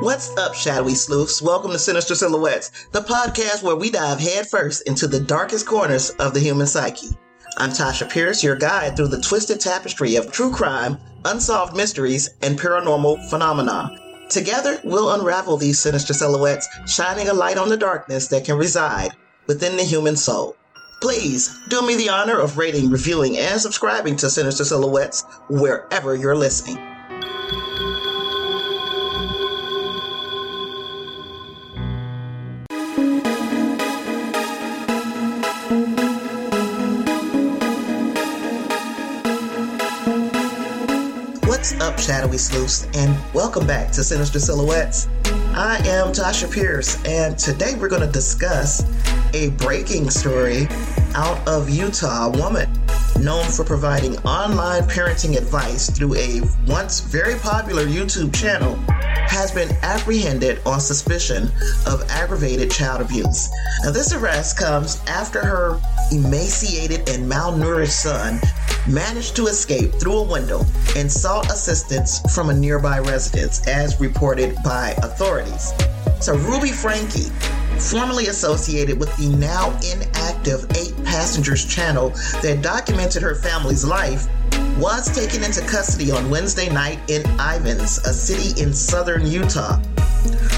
What's up, shadowy sleuths? Welcome to Sinister Silhouettes, the podcast where we dive headfirst into the darkest corners of the human psyche. I'm Tasha Pierce, your guide through the twisted tapestry of true crime, unsolved mysteries, and paranormal phenomena. Together, we'll unravel these sinister silhouettes, shining a light on the darkness that can reside within the human soul. Please do me the honor of rating, reviewing, and subscribing to Sinister Silhouettes wherever you're listening. What's up, shadowy sleuths, and welcome back to Sinister Silhouettes. I am Tasha Pierce, and today we're going to discuss a breaking story out of Utah. A woman known for providing online parenting advice through a once very popular YouTube channel has been apprehended on suspicion of aggravated child abuse. Now, this arrest comes after her emaciated and malnourished son managed to escape through a window and sought assistance from a nearby residence, as reported by authorities. So, Ruby Franke, formerly associated with the now inactive Eight Passengers channel that documented her family's life, was taken into custody on Wednesday night in Ivins, a city in southern Utah.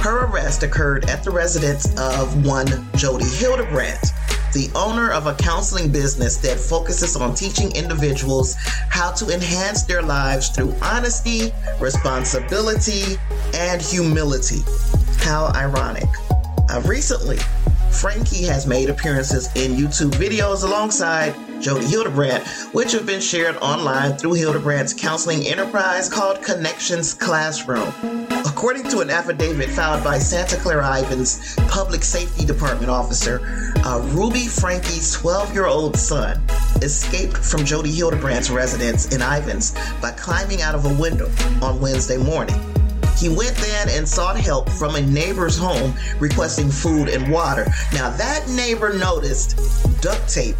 Her arrest occurred at the residence of one Jodi Hildebrandt, the owner of a counseling business that focuses on teaching individuals how to enhance their lives through honesty, responsibility, and humility. How ironic. Uh, recently, Franke has made appearances in YouTube videos alongside Jodi Hildebrandt, which have been shared online through Hildebrandt's counseling enterprise called Connections Classroom. According to an affidavit filed by Santa Clara Ivins Public Safety Department officer, uh, Ruby Franke's 12 year old son escaped from Jodi Hildebrandt's residence in Ivins by climbing out of a window on Wednesday morning. He went then and sought help from a neighbor's home requesting food and water. Now, that neighbor noticed duct tape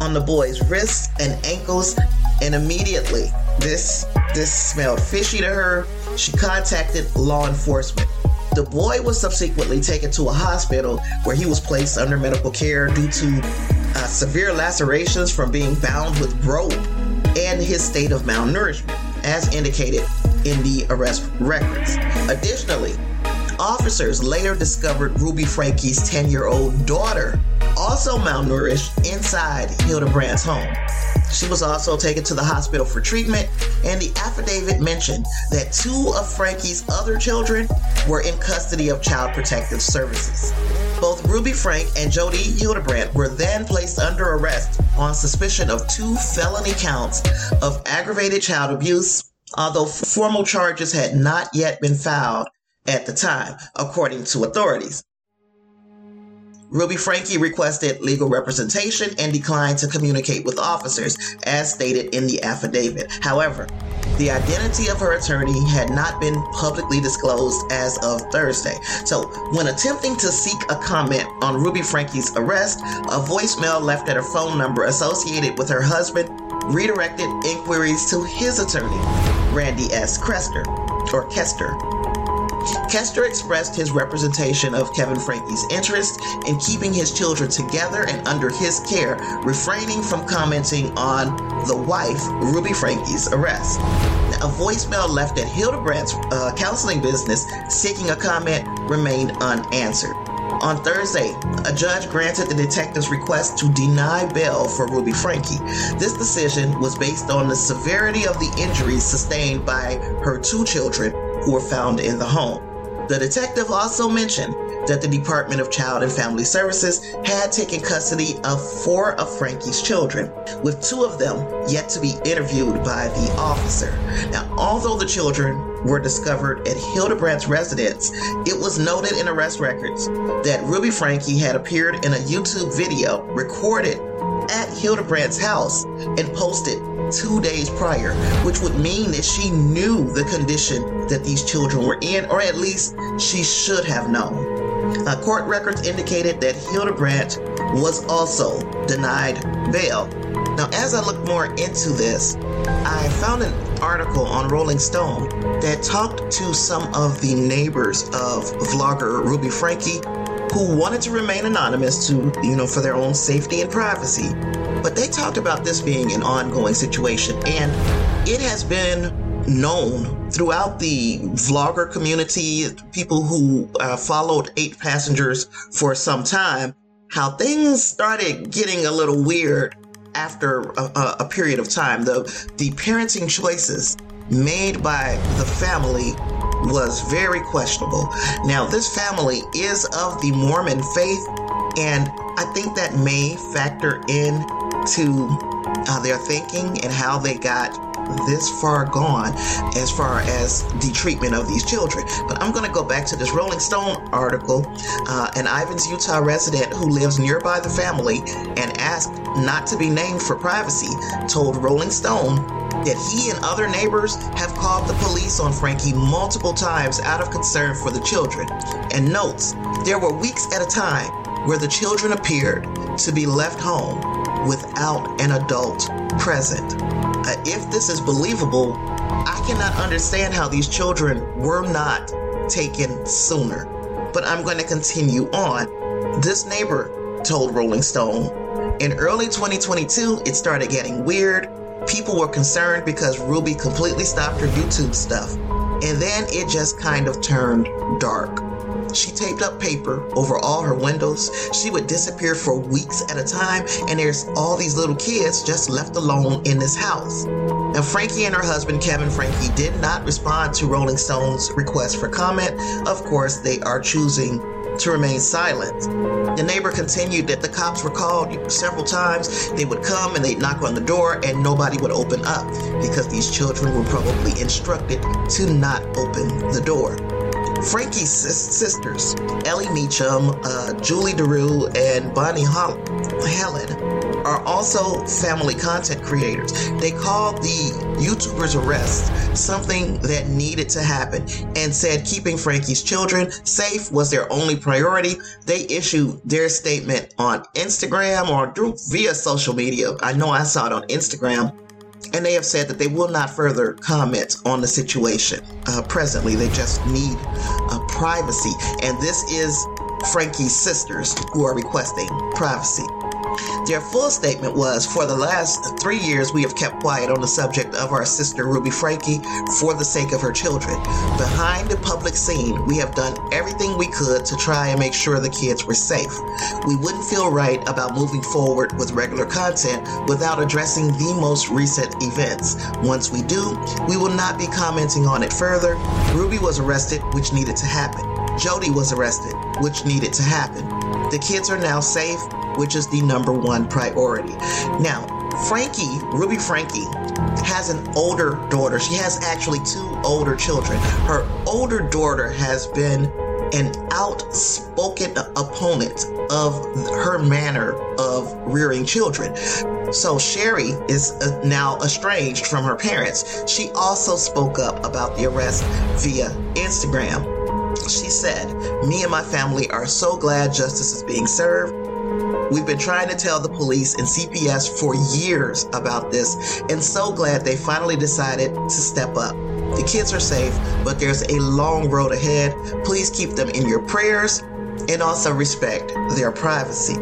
on the boy's wrists and ankles, and immediately this this smelled fishy to her. She contacted law enforcement. The boy was subsequently taken to a hospital where he was placed under medical care due to uh, severe lacerations from being bound with rope and his state of malnourishment, as indicated in the arrest records. Additionally, officers later discovered Ruby Franke's 10 year old daughter, also malnourished, inside Hildebrandt's home. She was also taken to the hospital for treatment, and the affidavit mentioned that two of Franke's other children were in custody of Child Protective Services. Both Ruby Franke and Jodi Hildebrandt were then placed under arrest on suspicion of two felony counts of aggravated child abuse, although formal charges had not yet been filed at the time, according to authorities. Ruby Franke requested legal representation and declined to communicate with officers, as stated in the affidavit. However, the identity of her attorney had not been publicly disclosed as of Thursday. So, when attempting to seek a comment on Ruby Franke's arrest, a voicemail left at her phone number associated with her husband redirected inquiries to his attorney, Randy S. Crester, or Kester. Kester expressed his representation of Kevin Franke's interest in keeping his children together and under his care, refraining from commenting on the wife, Ruby Franke's arrest. A voicemail left at Hildebrandt's uh, counseling business seeking a comment remained unanswered. On Thursday, a judge granted the detective's request to deny bail for Ruby Franke. This decision was based on the severity of the injuries sustained by her two children who were found in the home. The detective also mentioned that the Department of Child and Family Services had taken custody of four of Franke's children, with two of them yet to be interviewed by the officer. Now, although the children were discovered at Hildebrandt's residence, it was noted in arrest records that Ruby Franke had appeared in a YouTube video recorded at Hildebrandt's house and posted two days prior, which would mean that she knew the condition that these children were in, or at least she should have known. Uh, court records indicated that Hildebrandt was also denied bail. Now, as I looked more into this, I found an article on Rolling Stone that talked to some of the neighbors of vlogger Ruby Franke who wanted to remain anonymous to, you know, for their own safety and privacy. But they talked about this being an ongoing situation and it has been known throughout the vlogger community, people who uh, followed Eight Passengers for some time, how things started getting a little weird after a, a period of time. The, the parenting choices made by the family was very questionable. Now, this family is of the Mormon faith, and I think that may factor in to uh, their thinking and how they got this far gone as far as the treatment of these children. But I'm going to go back to this Rolling Stone article. Uh, an Ivins, Utah resident who lives nearby the family and asked not to be named for privacy told Rolling Stone that he and other neighbors have called the police on Franke multiple times out of concern for the children. And notes, there were weeks at a time where the children appeared to be left home without an adult present. If this is believable, I cannot understand how these children were not taken sooner. But I'm going to continue on. This neighbor told Rolling Stone in early 2022, it started getting weird. People were concerned because Ruby completely stopped her YouTube stuff. And then it just kind of turned dark. She taped up paper over all her windows. She would disappear for weeks at a time, and there's all these little kids just left alone in this house. Now, Franke and her husband, Kevin Franke, did not respond to Rolling Stone's request for comment. Of course, they are choosing to remain silent. The neighbor continued that the cops were called several times. They would come and they'd knock on the door and nobody would open up because these children were probably instructed to not open the door. Franke's sisters, Ellie Mecham, uh, Julie Deru, and Bonnie Helen, are also family content creators. They called the YouTuber's arrest something that needed to happen and said keeping Franke's children safe was their only priority. They issued their statement on Instagram or via social media. I know I saw it on Instagram and they have said that they will not further comment on the situation. Uh, presently, they just need uh, privacy, and this is Franke's sisters who are requesting privacy. Their full statement was For the last three years, we have kept quiet on the subject of our sister Ruby Franke for the sake of her children. Behind the public scene, we have done everything we could to try and make sure the kids were safe. We wouldn't feel right about moving forward with regular content without addressing the most recent events. Once we do, we will not be commenting on it further. Ruby was arrested, which needed to happen. Jodi was arrested, which needed to happen. The kids are now safe which is the number one priority. Now, Franke, Ruby Franke, has an older daughter. She has actually two older children. Her older daughter has been an outspoken opponent of her manner of rearing children. So Shari is uh, now estranged from her parents. She also spoke up about the arrest via Instagram. She said, Me and my family are so glad justice is being served. We've been trying to tell the police and CPS for years about this, and so glad they finally decided to step up. The kids are safe, but there's a long road ahead. Please keep them in your prayers and also respect their privacy.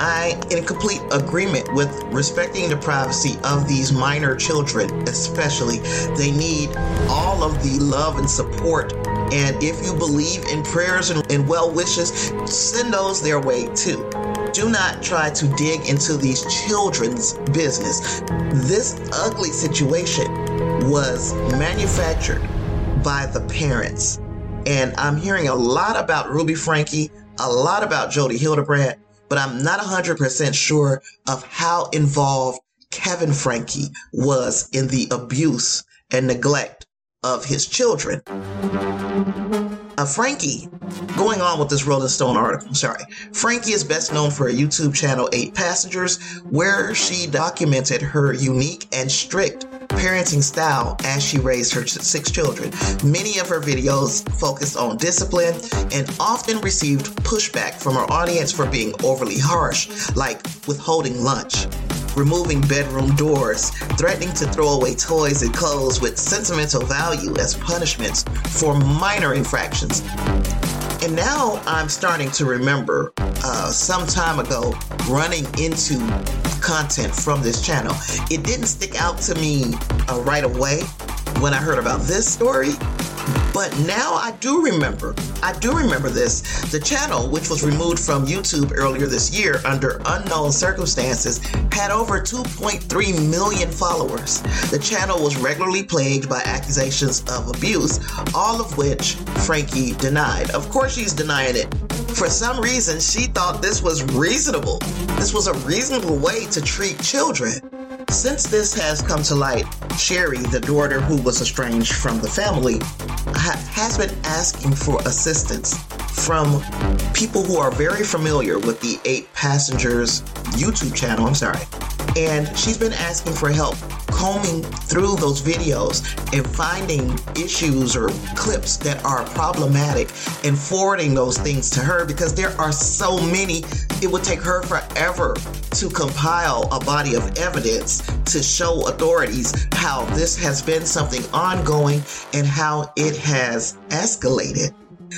I in complete agreement with respecting the privacy of these minor children, especially. They need all of the love and support. And if you believe in prayers and, and well wishes, send those their way too do not try to dig into these children's business. This ugly situation was manufactured by the parents. And I'm hearing a lot about Ruby Franke, a lot about Jodi Hildebrandt, but I'm not 100% sure of how involved Kevin Franke was in the abuse and neglect of his children. Franke, going on with this Rolling Stone article, sorry. Franke is best known for her YouTube channel, Eight Passengers, where she documented her unique and strict parenting style as she raised her six children. Many of her videos focused on discipline and often received pushback from her audience for being overly harsh, like withholding lunch. Removing bedroom doors, threatening to throw away toys and clothes with sentimental value as punishments for minor infractions. And now I'm starting to remember uh, some time ago running into content from this channel. It didn't stick out to me uh, right away when I heard about this story, but now I do remember, I do remember this. The channel, which was removed from YouTube earlier this year under unknown circumstances, had over 2.3 million followers. The channel was regularly plagued by accusations of abuse, all of which Franke denied. Of course, she's denying it. For some reason, she thought this was reasonable. This was a reasonable way to treat children. Since this has come to light, Shari, the daughter who was estranged from the family, has been asking for assistance from people who are very familiar with the Eight Passengers YouTube channel. I'm sorry. And she's been asking for help combing through those videos and finding issues or clips that are problematic and forwarding those things to her because there are so many. It would take her forever to compile a body of evidence to show authorities how this has been something ongoing and how it has escalated.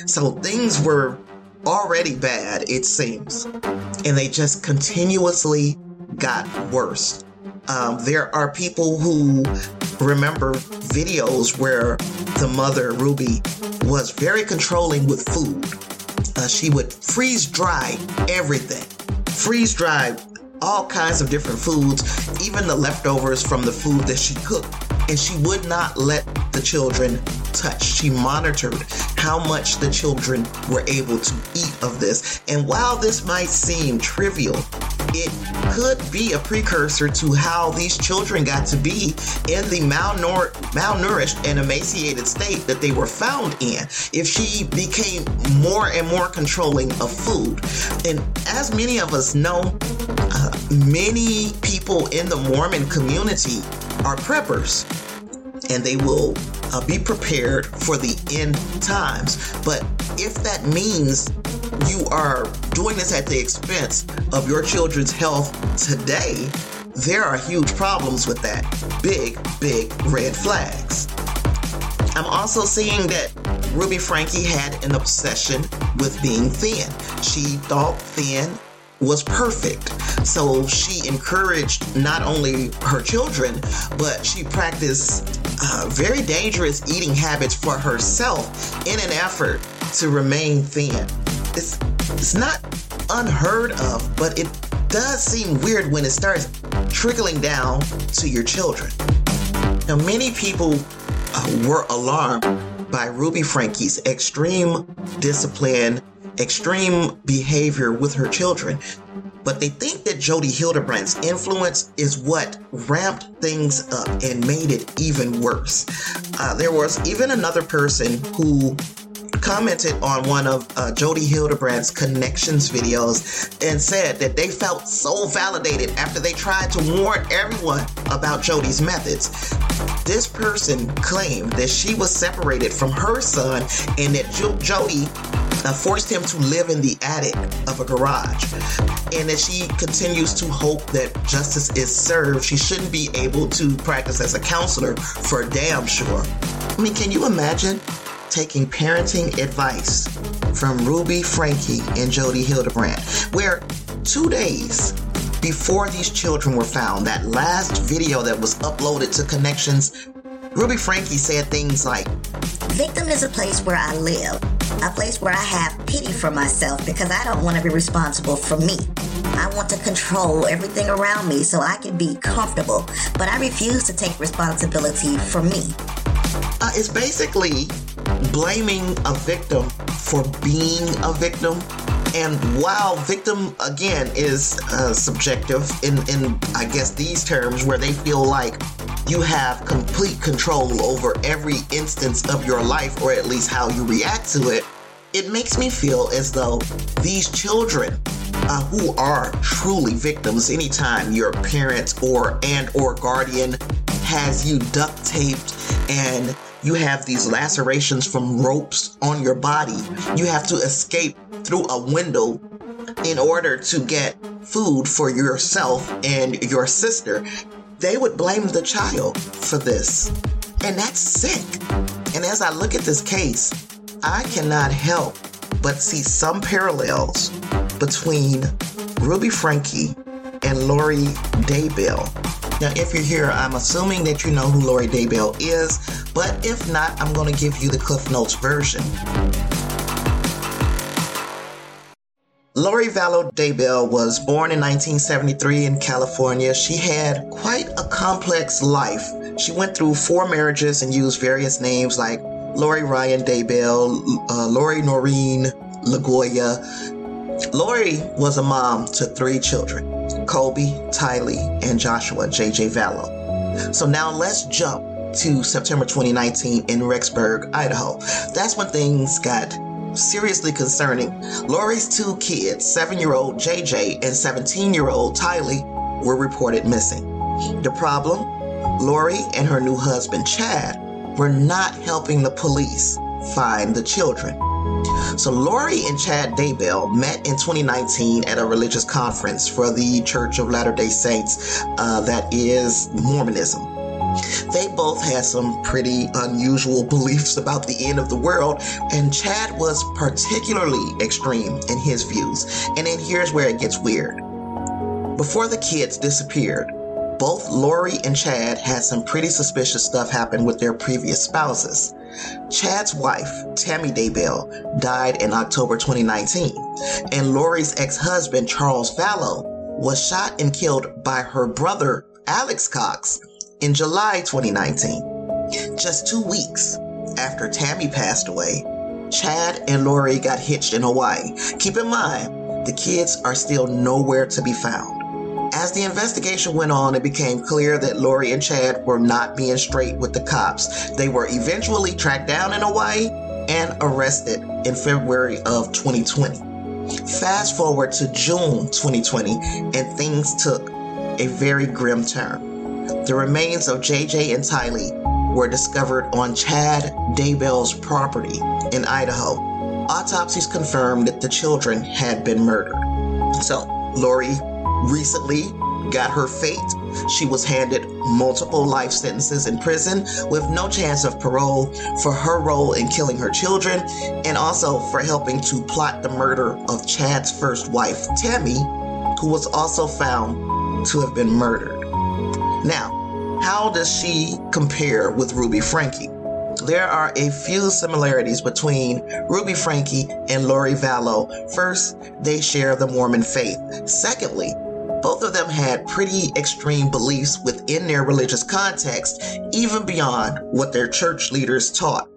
So things were already bad, it seems, and they just continuously got worse. Um, there are people who remember videos where the mother, Ruby, was very controlling with food. Uh, she would freeze dry everything, freeze dry all kinds of different foods, even the leftovers from the food that she cooked. And she would not let the children touch. She monitored how much the children were able to eat of this. And while this might seem trivial, it could be a precursor to how these children got to be in the malnour- malnourished and emaciated state that they were found in if she became more and more controlling of food. And as many of us know, uh, many people in the Mormon community are preppers and they will uh, be prepared for the end times. But if that means you are doing this at the expense of your children's health today, there are huge problems with that. Big, big red flags. I'm also seeing that Ruby Franke had an obsession with being thin. She thought thin was perfect. So she encouraged not only her children, but she practiced uh, very dangerous eating habits for herself in an effort to remain thin. It's, it's not unheard of, but it does seem weird when it starts trickling down to your children. Now, many people uh, were alarmed by Ruby Franke's extreme discipline, extreme behavior with her children but they think that Jodi Hildebrandt's influence is what ramped things up and made it even worse. Uh, there was even another person who commented on one of uh, Jodi Hildebrandt's connections videos and said that they felt so validated after they tried to warn everyone about Jodi's methods. This person claimed that she was separated from her son and that jo- Jodi uh, forced him to live in the attic of a garage. And that she continues to hope that justice is served. She shouldn't be able to practice as a counselor for damn sure. I mean, can you imagine taking parenting advice from Ruby Franke and Jodi Hildebrandt, where two days before these children were found, that last video that was uploaded to Connections, Ruby Franke said things like, Victim is a place where I live a place where I have pity for myself because I don't want to be responsible for me. I want to control everything around me so I can be comfortable, but I refuse to take responsibility for me. Uh, it's basically blaming a victim for being a victim. And while victim, again, is uh, subjective in, in, I guess, these terms where they feel like you have complete control over every instance of your life, or at least how you react to it, it makes me feel as though these children uh, who are truly victims anytime your parent or and or guardian has you duct taped and you have these lacerations from ropes on your body you have to escape through a window in order to get food for yourself and your sister, they would blame the child for this. And that's sick. And as I look at this case, I cannot help but see some parallels between Ruby Franke and Lori Daybell. Now, if you're here, I'm assuming that you know who Lori Daybell is, but if not, I'm going to give you the Cliff Notes version. Lori Vallow Daybell was born in 1973 in California. She had quite a complex life. She went through four marriages and used various names like Lori Ryan Daybell, uh, Lori Norene LaGioia. Lori was a mom to three children Colby, Tylee, and Joshua J.J. Vallow. So now let's jump to September 2019 in Rexburg, Idaho. That's when things got seriously concerning. Lori's two kids, seven year old JJ and 17 year old Tylee, were reported missing. The problem? Lori and her new husband, Chad, were not helping the police find the children. So Lori and Chad Daybell met in 2019 at a religious conference for the Church of Latter-day Saints uh, that is Mormonism. They both had some pretty unusual beliefs about the end of the world, and Chad was particularly extreme in his views. And then here's where it gets weird. Before the kids disappeared, both Lori and Chad had some pretty suspicious stuff happen with their previous spouses. Chad's wife, Tammy Daybell, died in October 2019, and Lori's ex husband, Charles Vallow, was shot and killed by her brother, Alex Cox, in July 2019. Just two weeks after Tammy passed away, Chad and Lori got hitched in Hawaii. Keep in mind, the kids are still nowhere to be found. As the investigation went on, it became clear that Lori and Chad were not being straight with the cops. They were eventually tracked down in Hawaii and arrested in February of 2020. Fast forward to June 2020, and things took a very grim turn. The remains of JJ and Tylee were discovered on Chad Daybell's property in Idaho. Autopsies confirmed that the children had been murdered. So, Lori recently got her fate. She was handed multiple life sentences in prison with no chance of parole for her role in killing her children and also for helping to plot the murder of Chad's first wife, Tammy, who was also found to have been murdered. Now, how does she compare with Ruby Franke? There are a few similarities between Ruby Franke and Lori Vallow. First, they share the Mormon faith. Secondly, both of them had pretty extreme beliefs within their religious context, even beyond what their church leaders taught.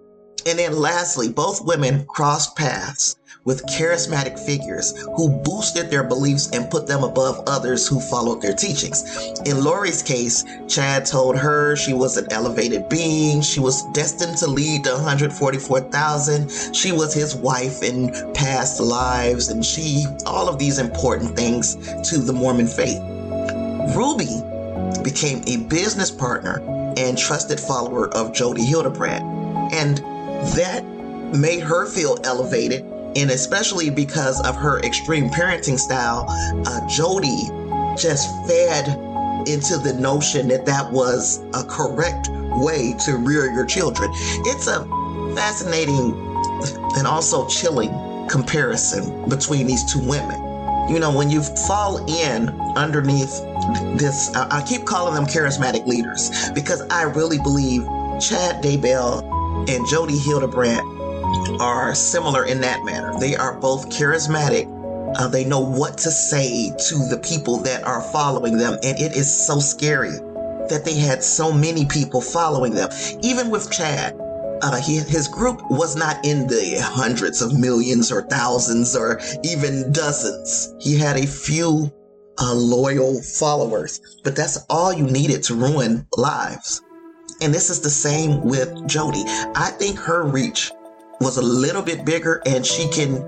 And then lastly, both women crossed paths with charismatic figures who boosted their beliefs and put them above others who followed their teachings. In Lori's case, Chad told her she was an elevated being, she was destined to lead to 144,000, she was his wife in past lives, and she, all of these important things to the Mormon faith. Ruby became a business partner and trusted follower of Jodi Hildebrandt, And that made her feel elevated and especially because of her extreme parenting style, uh, Jodi just fed into the notion that that was a correct way to rear your children. It's a fascinating and also chilling comparison between these two women. You know, when you fall in underneath this, I keep calling them charismatic leaders because I really believe Chad Daybell and Jodi Hildebrandt are similar in that manner. They are both charismatic. Uh, they know what to say to the people that are following them. And it is so scary that they had so many people following them. Even with Chad, uh, he, his group was not in the hundreds of millions or thousands or even dozens. He had a few uh, loyal followers, but that's all you needed to ruin lives. And this is the same with Jodi. I think her reach was a little bit bigger and she can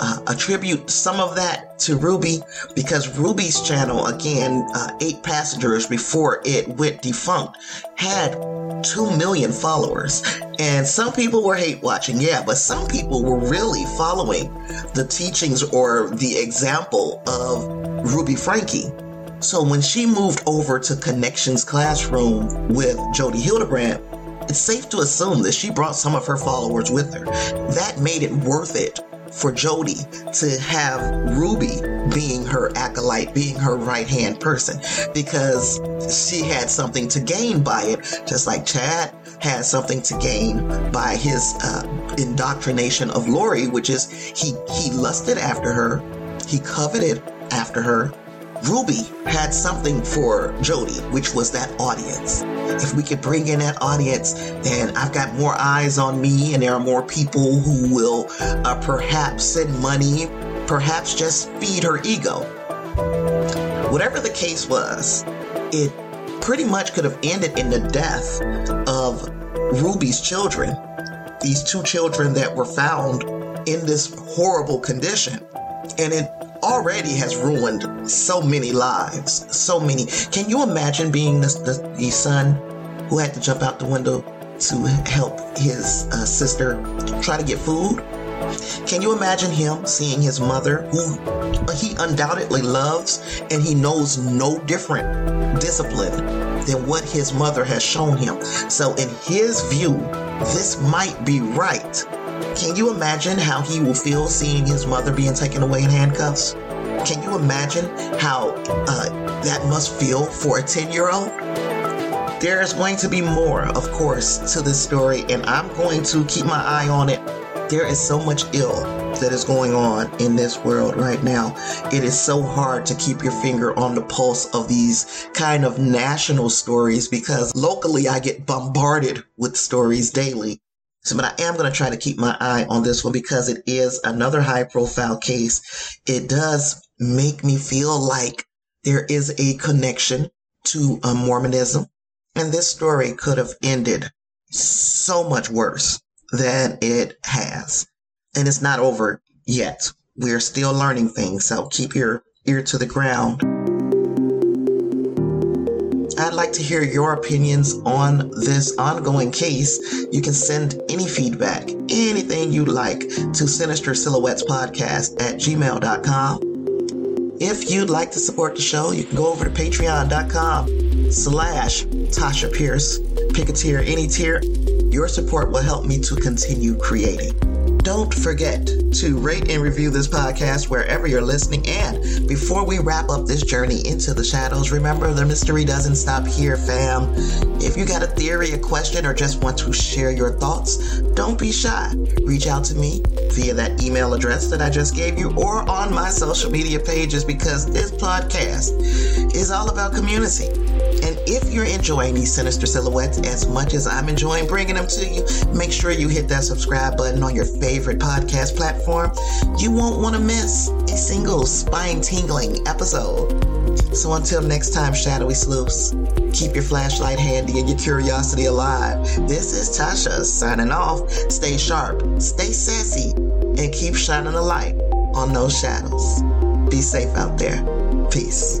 uh, attribute some of that to Ruby because Ruby's channel, again, uh, Eight Passengers before it went defunct, had 2 million followers. And some people were hate watching, yeah, but some people were really following the teachings or the example of Ruby Franke. So when she moved over to Connections Classroom with Jodi Hildebrandt, it's safe to assume that she brought some of her followers with her. That made it worth it for Jodi to have Ruby being her acolyte, being her right hand person, because she had something to gain by it, just like Chad had something to gain by his uh, indoctrination of Lori, which is he he lusted after her, he coveted after her, Ruby had something for Jodi, which was that audience. If we could bring in that audience, then I've got more eyes on me, and there are more people who will uh, perhaps send money, perhaps just feed her ego. Whatever the case was, it pretty much could have ended in the death of Ruby's children, these two children that were found in this horrible condition. And it already has ruined so many lives. So many. Can you imagine being the, the, the son who had to jump out the window to help his uh, sister try to get food? Can you imagine him seeing his mother, who he undoubtedly loves, and he knows no different discipline than what his mother has shown him? So, in his view, this might be right can you imagine how he will feel seeing his mother being taken away in handcuffs? Can you imagine how uh, that must feel for a 10 year old? There is going to be more, of course, to this story, and I'm going to keep my eye on it. There is so much ill that is going on in this world right now. It is so hard to keep your finger on the pulse of these kind of national stories because locally I get bombarded with stories daily. So, but I am going to try to keep my eye on this one because it is another high profile case. It does make me feel like there is a connection to uh, Mormonism. And this story could have ended so much worse than it has. And it's not over yet. We're still learning things. So keep your ear to the ground. I'd like to hear your opinions on this ongoing case. You can send any feedback, anything you like to Sinister Silhouettes Podcast at gmail.com. If you'd like to support the show, you can go over to patreon.com slash Tasha Pierce. Pick a tier, any tier. Your support will help me to continue creating. Don't forget to rate and review this podcast wherever you're listening. And before we wrap up this journey into the shadows, remember the mystery doesn't stop here, fam. If you got a theory, a question, or just want to share your thoughts, don't be shy. Reach out to me via that email address that I just gave you or on my social media pages because this podcast is all about community. And if you're enjoying these sinister silhouettes as much as I'm enjoying bringing them to you, make sure you hit that subscribe button on your favorite podcast platform. You won't want to miss a single spine tingling episode. So until next time, shadowy sleuths, keep your flashlight handy and your curiosity alive. This is Tasha signing off. Stay sharp, stay sassy, and keep shining a light on those shadows. Be safe out there. Peace.